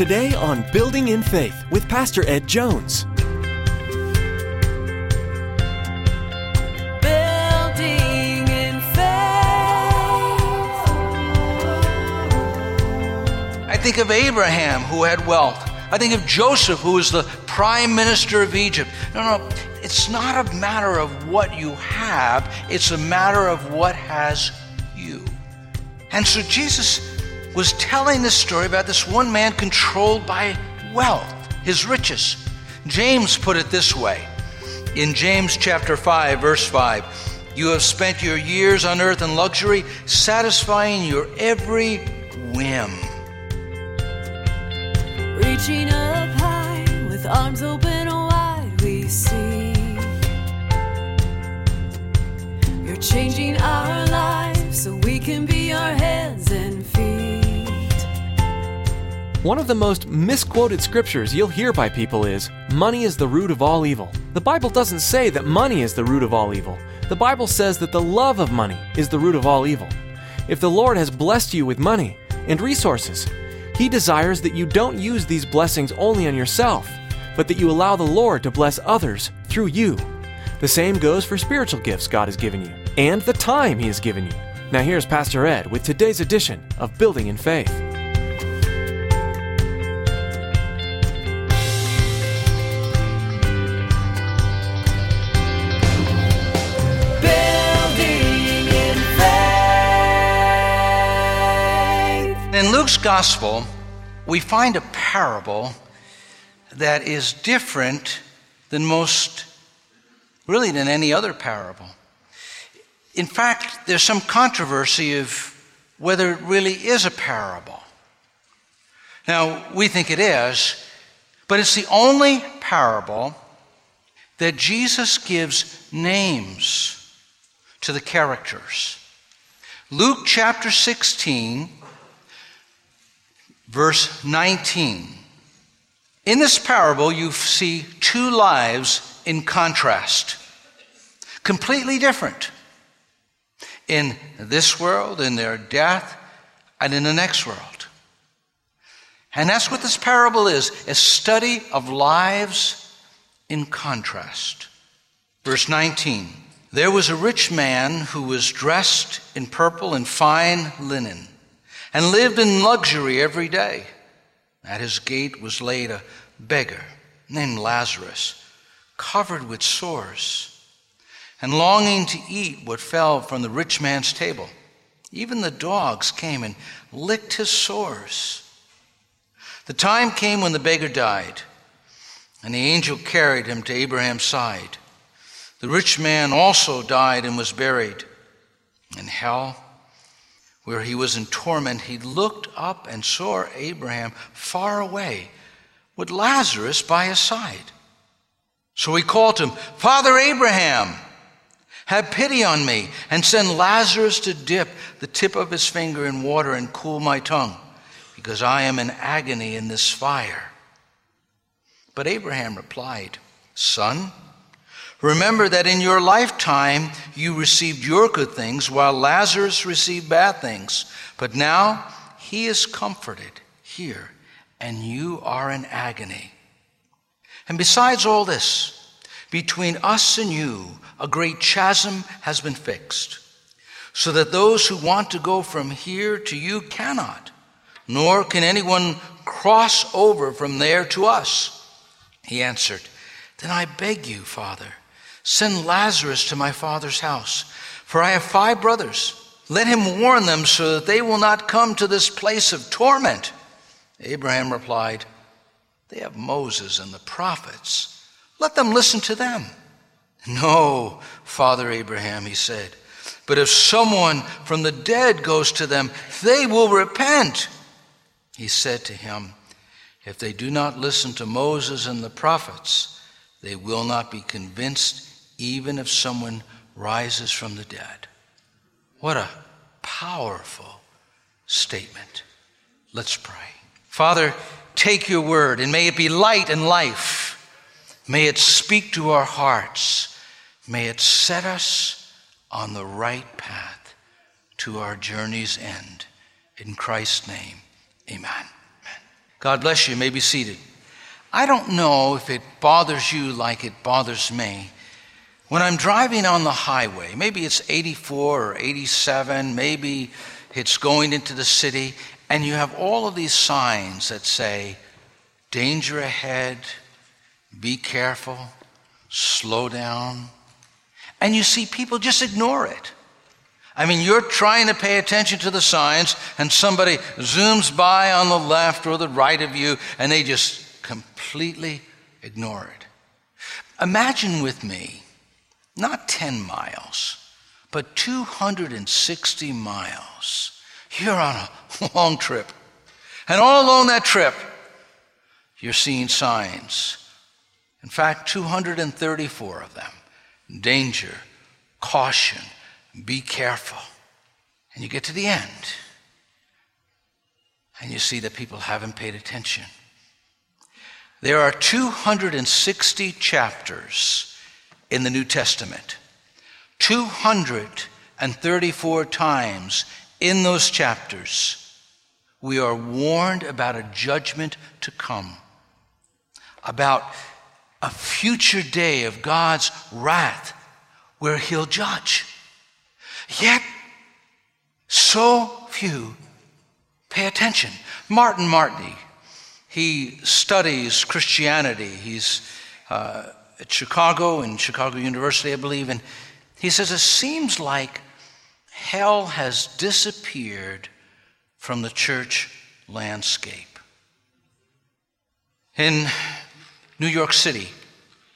Today on Building in Faith with Pastor Ed Jones. Building in faith. I think of Abraham, who had wealth. I think of Joseph, who was the prime minister of Egypt. No, no, it's not a matter of what you have, it's a matter of what has you. And so Jesus was telling this story about this one man controlled by wealth, his riches. James put it this way in James chapter 5, verse 5 You have spent your years on earth in luxury, satisfying your every whim. Reaching up high with arms open wide, we see. You're changing our One of the most misquoted scriptures you'll hear by people is money is the root of all evil. The Bible doesn't say that money is the root of all evil. The Bible says that the love of money is the root of all evil. If the Lord has blessed you with money and resources, He desires that you don't use these blessings only on yourself, but that you allow the Lord to bless others through you. The same goes for spiritual gifts God has given you and the time He has given you. Now, here's Pastor Ed with today's edition of Building in Faith. Luke's gospel, we find a parable that is different than most, really, than any other parable. In fact, there's some controversy of whether it really is a parable. Now, we think it is, but it's the only parable that Jesus gives names to the characters. Luke chapter 16, verse 19. In this parable, you see two lives in contrast, completely different in this world, in their death, and in the next world. And that's what this parable is a study of lives in contrast. Verse 19 There was a rich man who was dressed in purple and fine linen and lived in luxury every day. At his gate was laid a beggar named Lazarus, covered with sores, and longing to eat what fell from the rich man's table. Even the dogs came and licked his sores. The time came when the beggar died, and the angel carried him to Abraham's side. The rich man also died and was buried. In hell, where he was in torment, he looked up and saw Abraham far away with Lazarus by his side. So he called him, Father Abraham, have pity on me and send Lazarus to dip the tip of his finger in water and cool my tongue, because I am in agony in this fire. But Abraham replied, Son, remember that in your lifetime you received your good things, while Lazarus received bad things. But now he is comforted here, and you are in agony. And besides all this, between us and you, a great chasm has been fixed, so that those who want to go from here to you cannot, nor can anyone cross over from there to us. He answered, Then I beg you, Father, send Lazarus to my father's house, for I have five brothers. Let him warn them so that they will not come to this place of torment. Abraham replied, They have Moses and the prophets. Let them listen to them. No, Father Abraham, he said, but if someone from the dead goes to them, they will repent. He said to him, If they do not listen to Moses and the prophets, they will not be convinced, even if someone rises from the dead. What a powerful statement. Let's pray. Father, take your word and may it be light and life. May it speak to our hearts. May it set us on the right path to our journey's end. In Christ's name, amen. amen. God bless you. you. May be seated. I don't know if it bothers you like it bothers me. When I'm driving on the highway, maybe it's 84 or 87, maybe it's going into the city, and you have all of these signs that say, danger ahead, be careful, slow down. And you see people just ignore it. I mean, you're trying to pay attention to the signs, and somebody zooms by on the left or the right of you, and they just completely ignore it. Imagine with me, not 10 miles, but 260 miles. You're on a long trip. And all along that trip, you're seeing signs. In fact, 234 of them danger, caution, be careful. And you get to the end, and you see that people haven't paid attention. There are 260 chapters in the New Testament. 234 times in those chapters, we are warned about a judgment to come, about a future day of God's wrath where He'll judge. Yet, so few pay attention. Martin Marty, he studies Christianity. He's uh, at Chicago, in Chicago University, I believe, and he says it seems like hell has disappeared from the church landscape. In New York City,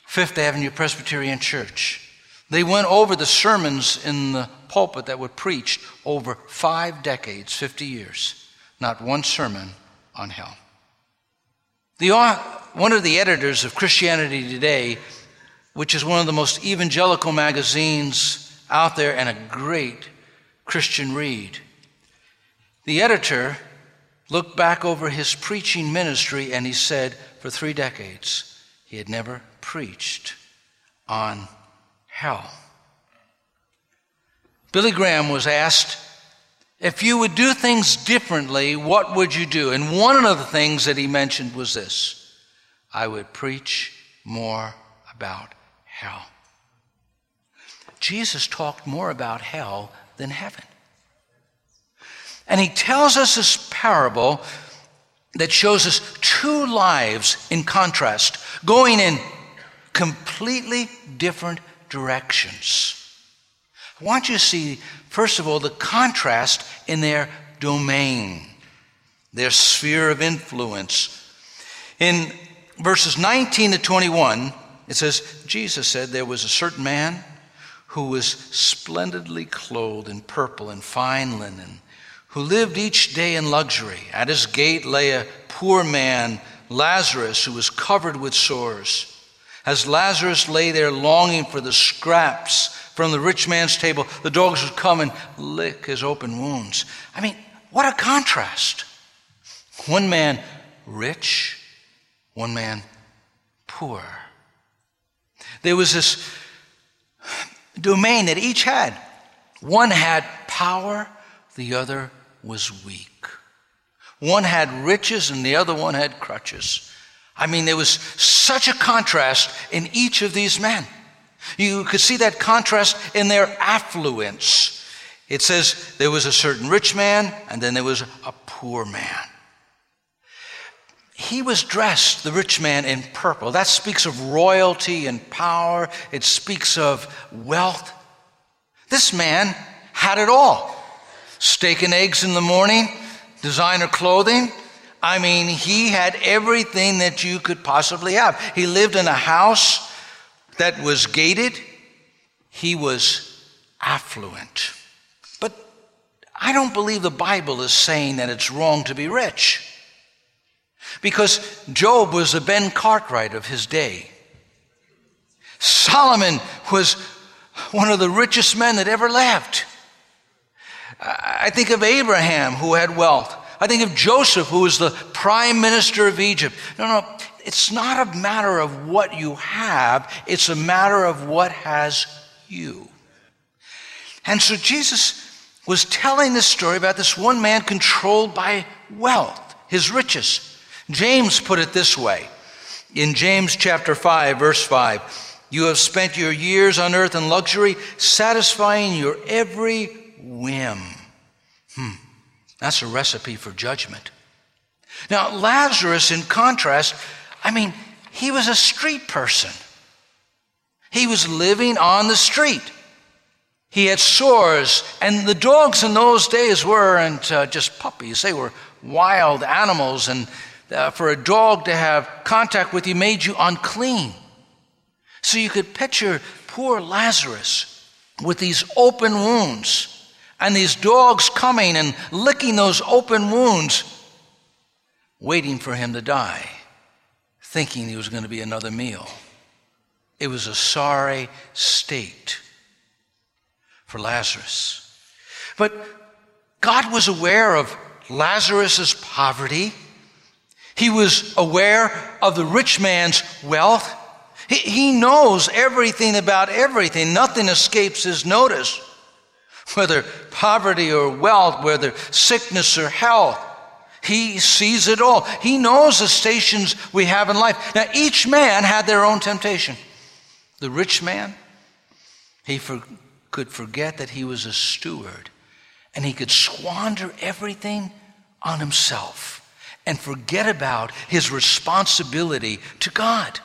Fifth Avenue Presbyterian Church, they went over the sermons in the pulpit that were preached over five decades, 50 years. Not one sermon on hell. The, one of the editors of Christianity Today, which is one of the most evangelical magazines out there and a great Christian read, the editor looked back over his preaching ministry and he said, for three decades, he had never preached on hell. Billy Graham was asked, if you would do things differently, what would you do? And one of the things that he mentioned was this I would preach more about hell. Jesus talked more about hell than heaven. And he tells us this parable that shows us two lives in contrast, going in completely different directions. I want you to see, first of all, the contrast in their domain, their sphere of influence. In verses 19 to 21, it says, Jesus said, There was a certain man who was splendidly clothed in purple and fine linen, who lived each day in luxury. At his gate lay a poor man, Lazarus, who was covered with sores as Lazarus lay there longing for the scraps from the rich man's table, the dogs would come and lick his open wounds. I mean, what a contrast. One man rich, one man poor. There was this domain that each had. One had power, the other was weak. One had riches, and the other one had crutches. I mean, there was such a contrast in each of these men. You could see that contrast in their affluence. It says there was a certain rich man, and then there was a poor man. He was dressed, the rich man, in purple. That speaks of royalty and power, it speaks of wealth. This man had it all steak and eggs in the morning, designer clothing, I mean, he had everything that you could possibly have. He lived in a house that was gated, he was affluent. But I don't believe the Bible is saying that it's wrong to be rich. Because Job was the Ben Cartwright of his day. Solomon was one of the richest men that ever lived. I think of Abraham, who had wealth. I think of Joseph, who was the prime minister of Egypt. No, no, it's not a matter of what you have, it's a matter of what has you. And so Jesus was telling this story about this one man controlled by wealth, his riches. James put it this way in James chapter 5, verse 5 You have spent your years on earth in luxury, satisfying your every whim. Hmm, that's a recipe for judgment. Now, Lazarus, in contrast, I mean, he was a street person. He was living on the street. He had sores, and the dogs in those days weren't uh, just puppies, they were wild animals, and uh, for a dog to have contact with you made you unclean. So you could picture poor Lazarus with these open wounds, and these dogs coming and licking those open wounds, waiting for him to die, thinking he was going to be another meal. It was a sorry state for Lazarus. But God was aware of Lazarus's poverty. He was aware of the rich man's wealth. He, he knows everything about everything. Nothing escapes his notice, whether poverty or wealth, whether sickness or health. He sees it all. He knows the stations we have in life. Now, each man had their own temptation. The rich man, he for, could forget that he was a steward and he could squander everything on himself and forget about his responsibility to God.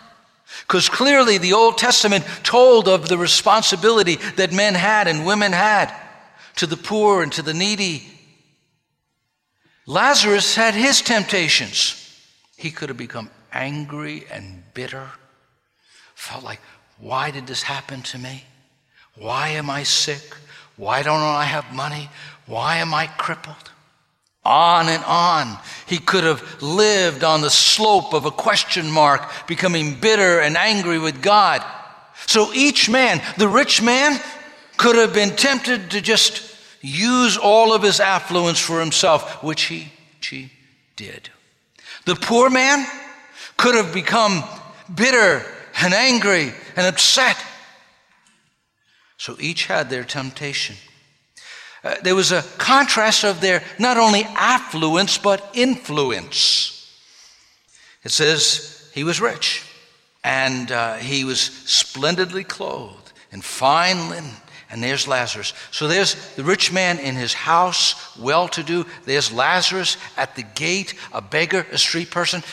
Because clearly the Old Testament told of the responsibility that men had and women had to the poor and to the needy. Lazarus had his temptations. He could have become angry and bitter, felt like, why did this happen to me? Why am I sick? Why don't I have money? Why am I crippled? On and on. He could have lived on the slope of a question mark, becoming bitter and angry with God. So each man, the rich man, could have been tempted to just use all of his affluence for himself, which he, did. The poor man could have become bitter and angry and upset so each had their temptation. Uh, there was a contrast of their not only affluence, but influence. It says he was rich and uh, he was splendidly clothed in fine linen. And there's Lazarus. So there's the rich man in his house, well to do. There's Lazarus at the gate, a beggar, a street person.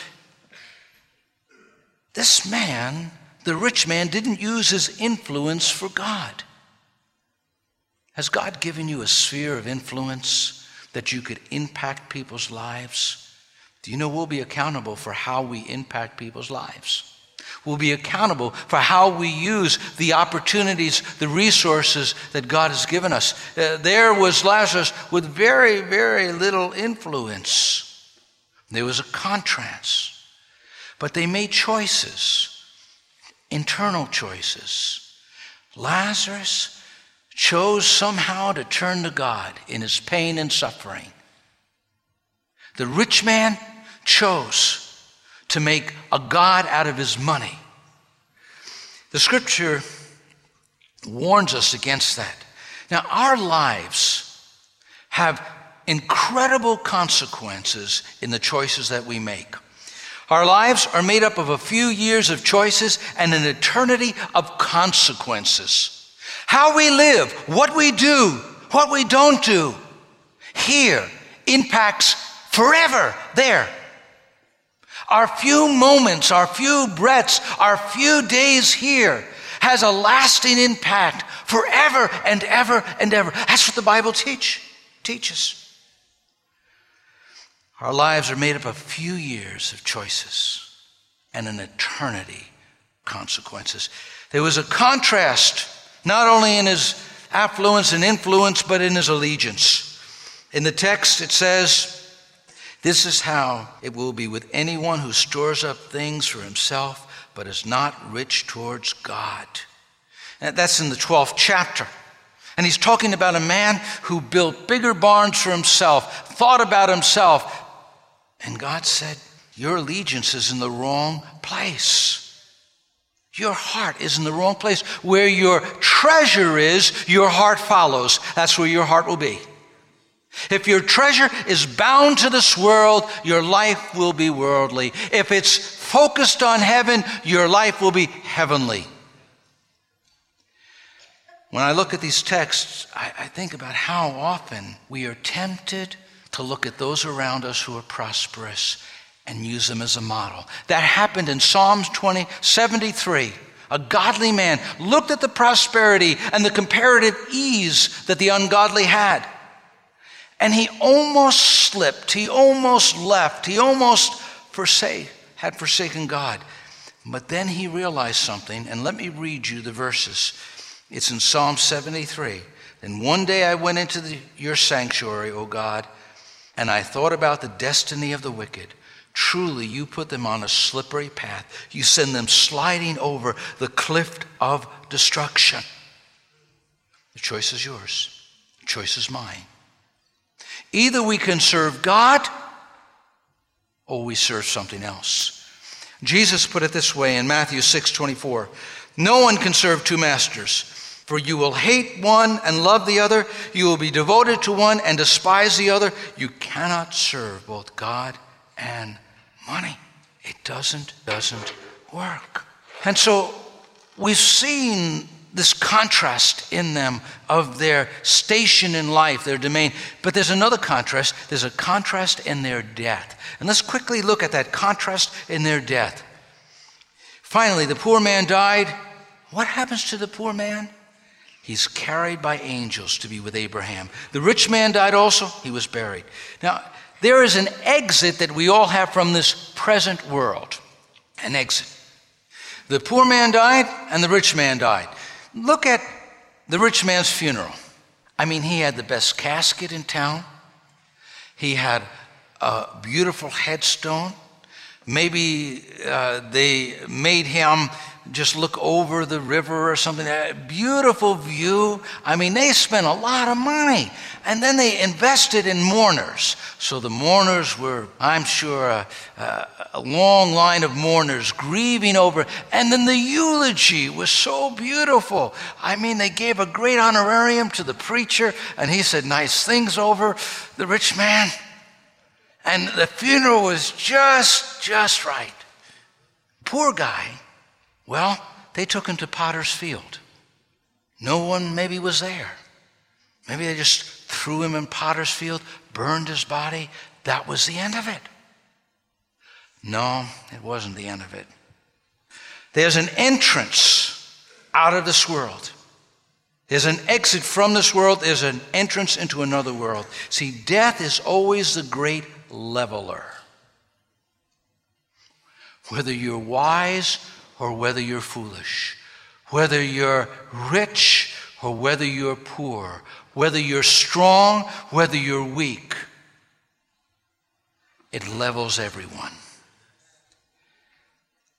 This man, the rich man, didn't use his influence for God. Has God given you a sphere of influence that you could impact people's lives? Do you know we'll be accountable for how we impact people's lives? We'll be accountable for how we use the opportunities, the resources that God has given us. Uh, there was Lazarus with very, very little influence. There was a contrast. But they made choices, internal choices. Lazarus chose somehow to turn to God in his pain and suffering. The rich man chose to make a God out of his money. The scripture warns us against that. Now, our lives have incredible consequences in the choices that we make. Our lives are made up of a few years of choices and an eternity of consequences. How we live, what we do, what we don't do, here impacts forever there. Our few moments, our few breaths, our few days here has a lasting impact forever and ever and ever. That's what the Bible teach, teaches. Our lives are made up of few years of choices and an eternity of consequences. There was a contrast not only in his affluence and influence, but in his allegiance. In the text, it says, This is how it will be with anyone who stores up things for himself, but is not rich towards God. And that's in the 12th chapter. And he's talking about a man who built bigger barns for himself, thought about himself. And God said, Your allegiance is in the wrong place. Your heart is in the wrong place. Where your treasure is, your heart follows. That's where your heart will be. If your treasure is bound to this world, your life will be worldly. If it's focused on heaven, your life will be heavenly. When I look at these texts, I, I, think about how often we are tempted to look at those around us who are prosperous and use them as a model. That happened in Psalms 20, 73. A godly man looked at the prosperity and the comparative ease that the ungodly had. And he almost slipped, he almost left, he almost forsake, had forsaken God. But then he realized something, and let me read you the verses. It's in Psalm 73. And one day I went into the, your sanctuary, O God, and I thought about the destiny of the wicked. Truly, you put them on a slippery path. You send them sliding over the cliff of destruction. The choice is yours, the choice is mine. Either we can serve God or we serve something else. Jesus put it this way in Matthew 6 24 No one can serve two masters, for you will hate one and love the other, you will be devoted to one and despise the other. You cannot serve both God and money. It doesn't, doesn't work. And so we've seen this contrast in them of their station in life, their domain. But there's another contrast. There's a contrast in their death. And let's quickly look at that contrast in their death. Finally, the poor man died. What happens to the poor man? He's carried by angels to be with Abraham. The rich man died also. He was buried. Now, there is an exit that we all have from this present world. An exit. The poor man died and the rich man died. Look at the rich man's funeral. I mean, he had the best casket in town, he had a beautiful headstone. Maybe uh, they made him just look over the river or something. A beautiful view. I mean, they spent a lot of money. And then they invested in mourners. So the mourners were, I'm sure, a, a, a long line of mourners grieving over. And then the eulogy was so beautiful. I mean, they gave a great honorarium to the preacher, and he said nice things over the rich man. And the funeral was just, just right. Poor guy, well, they took him to Potter's Field. No one maybe was there. Maybe they just threw him in Potter's Field, burned his body. That was the end of it. No, it wasn't the end of it. There's an entrance out of this world. There's an exit from this world, there's an entrance into another world. See, death is always the great leveler. Whether you're wise or whether you're foolish, whether you're rich or whether you're poor, whether you're strong, whether you're weak, it levels everyone.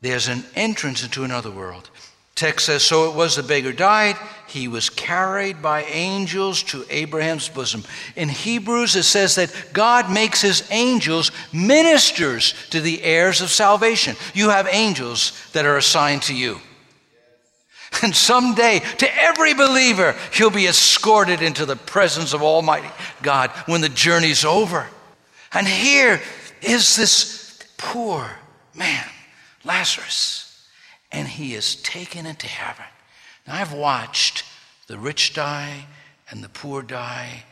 There's an entrance into another world. Text says, So it was the beggar died, he was carried by angels to Abraham's bosom. In Hebrews, it says that God makes his angels ministers to the heirs of salvation. You have angels that are assigned to you. And someday, to every believer, he'll be escorted into the presence of Almighty God when the journey's over. And here is this poor man, Lazarus and he is taken into heaven. I've watched the rich die and the poor die,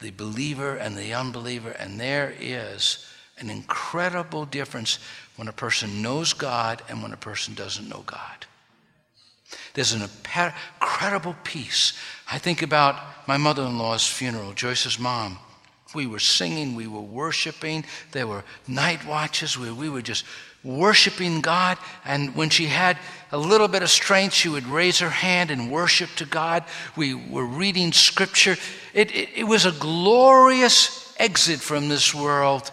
the believer and the unbeliever, and there is an incredible difference when a person knows God and when a person doesn't know God. There's an incredible peace. I think about my mother in law's funeral, Joyce's mom. We were singing, we were worshiping, there were night watches where we were just worshiping God. And when she had a little bit of strength, she would raise her hand and worship to God. We were reading scripture. It, it, it was a glorious exit from this world,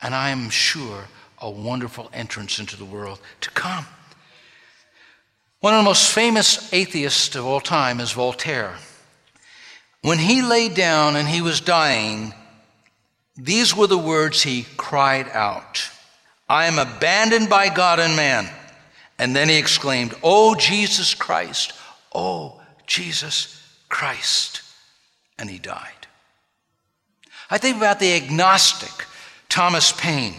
and I am sure a wonderful entrance into the world to come. One of the most famous atheists of all time is Voltaire. When he lay down and he was dying, these were the words he cried out. I am abandoned by God and man. And then he exclaimed, Oh, Jesus Christ, oh, Jesus Christ. And he died. I think about the agnostic, Thomas Paine.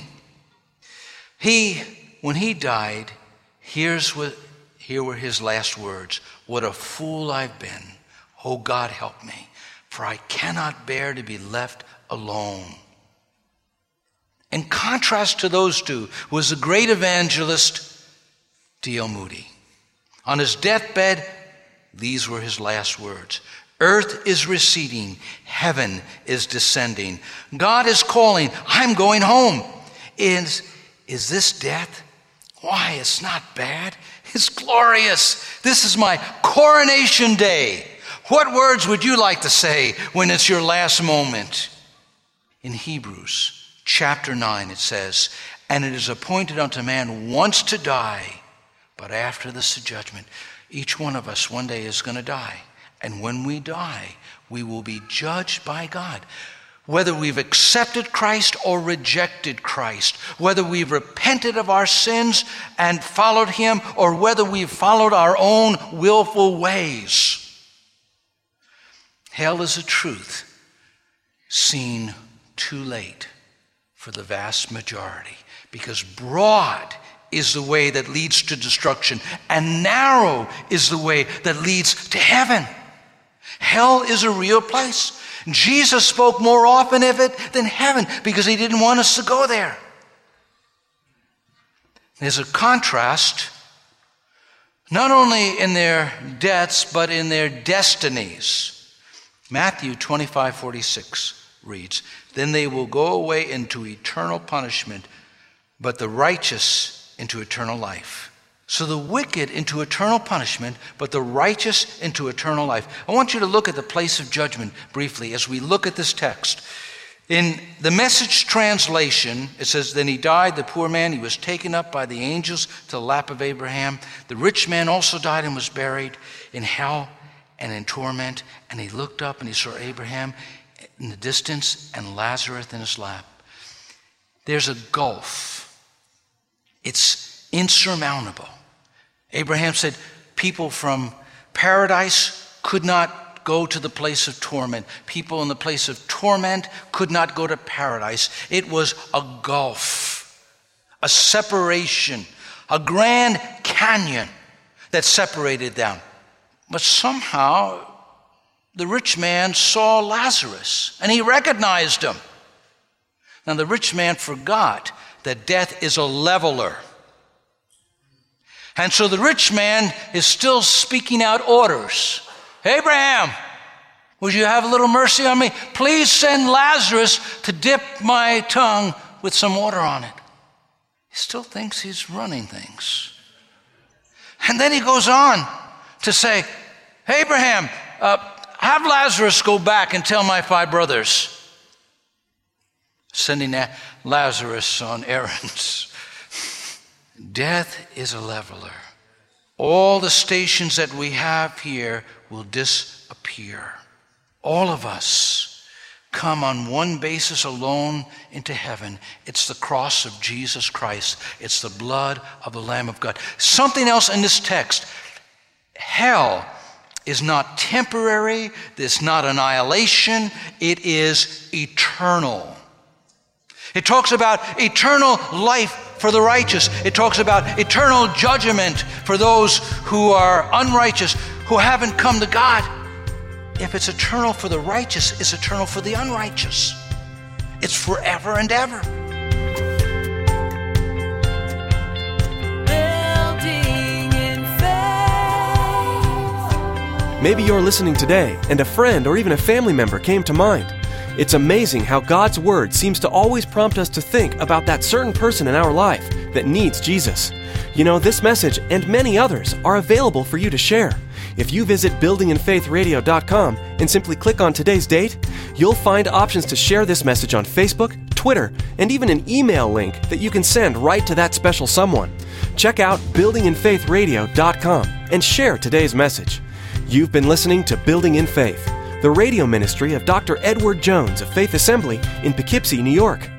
He, when he died, here's what, here were his last words What a fool I've been. Oh, God, help me, for I cannot bear to be left alone. In contrast to those two was the great evangelist D.L. Moody. On his deathbed, these were his last words Earth is receding, heaven is descending. God is calling, I'm going home. Is, is this death? Why, it's not bad. It's glorious. This is my coronation day. What words would you like to say when it's your last moment? In Hebrews chapter 9, it says, And it is appointed unto man once to die, but after this judgment. Each one of us one day is going to die. And when we die, we will be judged by God. Whether we've accepted Christ or rejected Christ, whether we've repented of our sins and followed Him, or whether we've followed our own willful ways. Hell is a truth seen too late for the vast majority because broad is the way that leads to destruction, and narrow is the way that leads to heaven. Hell is a real place. Jesus spoke more often of it than heaven because he didn't want us to go there. There's a contrast, not only in their deaths, but in their destinies. Matthew 25 46 reads, Then they will go away into eternal punishment, but the righteous into eternal life. So the wicked into eternal punishment, but the righteous into eternal life. I want you to look at the place of judgment briefly as we look at this text. In the message translation, it says, Then he died, the poor man, he was taken up by the angels to the lap of Abraham. The rich man also died and was buried in hell and in torment. And he looked up and he saw Abraham in the distance and Lazarus in his lap. There's a gulf, it's insurmountable. Abraham said, People from paradise could not go to the place of torment. People in the place of torment could not go to paradise. It was a gulf, a separation, a grand canyon that separated them. But somehow the rich man saw Lazarus and he recognized him. Now, the rich man forgot that death is a leveler. And so the rich man is still speaking out orders. Abraham, would you have a little mercy on me? Please send Lazarus to dip my tongue with some water on it. He still thinks he's running things. And then he goes on to say, Abraham, uh, have Lazarus go back and tell my five brothers. Sending Lazarus on errands. Death is a leveler. All the stations that we have here will disappear. All of us come on one basis alone into heaven. It's the cross of Jesus Christ, it's the blood of the Lamb of God. Something else in this text hell is not temporary, it's not annihilation, it is eternal. It talks about eternal life for the righteous. It talks about eternal judgment for those who are unrighteous, who haven't come to God. If it's eternal for the righteous, it's eternal for the unrighteous. It's forever and ever. Maybe you're listening today and a friend or even a family member came to mind. It's amazing how God's Word seems to always prompt us to think about that certain person in our life that needs Jesus. You know, this message and many others are available for you to share. If you visit buildinginfaithradio.com and simply click on today's date, you'll find options to share this message on Facebook, Twitter, and even an email link that you can send right to that special someone. Check out buildinginfaithradio.com and share today's message. You've been listening to Building in Faith, the radio ministry of Dr. Edward Jones of Faith Assembly in Poughkeepsie, New York.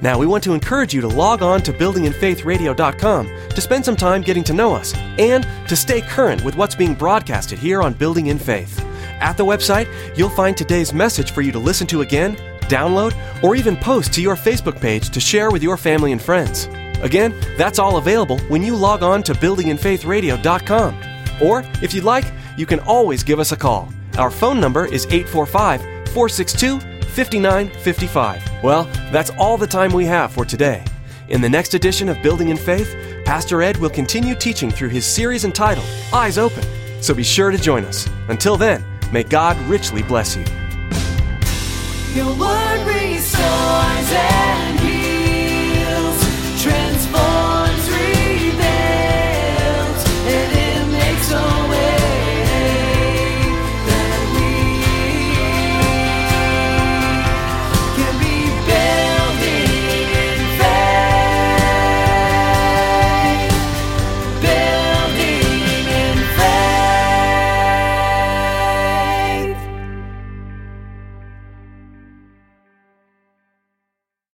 Now, we want to encourage you to log on to buildinginfaithradio.com to spend some time getting to know us and to stay current with what's being broadcasted here on Building in Faith. At the website, you'll find today's message for you to listen to again, download, or even post to your Facebook page to share with your family and friends. Again, that's all available when you log on to buildinginfaithradio.com. Or, if you'd like, you can always give us a call. Our phone number is 845 462 5955. Well, that's all the time we have for today. In the next edition of Building in Faith, Pastor Ed will continue teaching through his series entitled Eyes Open. So be sure to join us. Until then, may God richly bless you. Your word restores.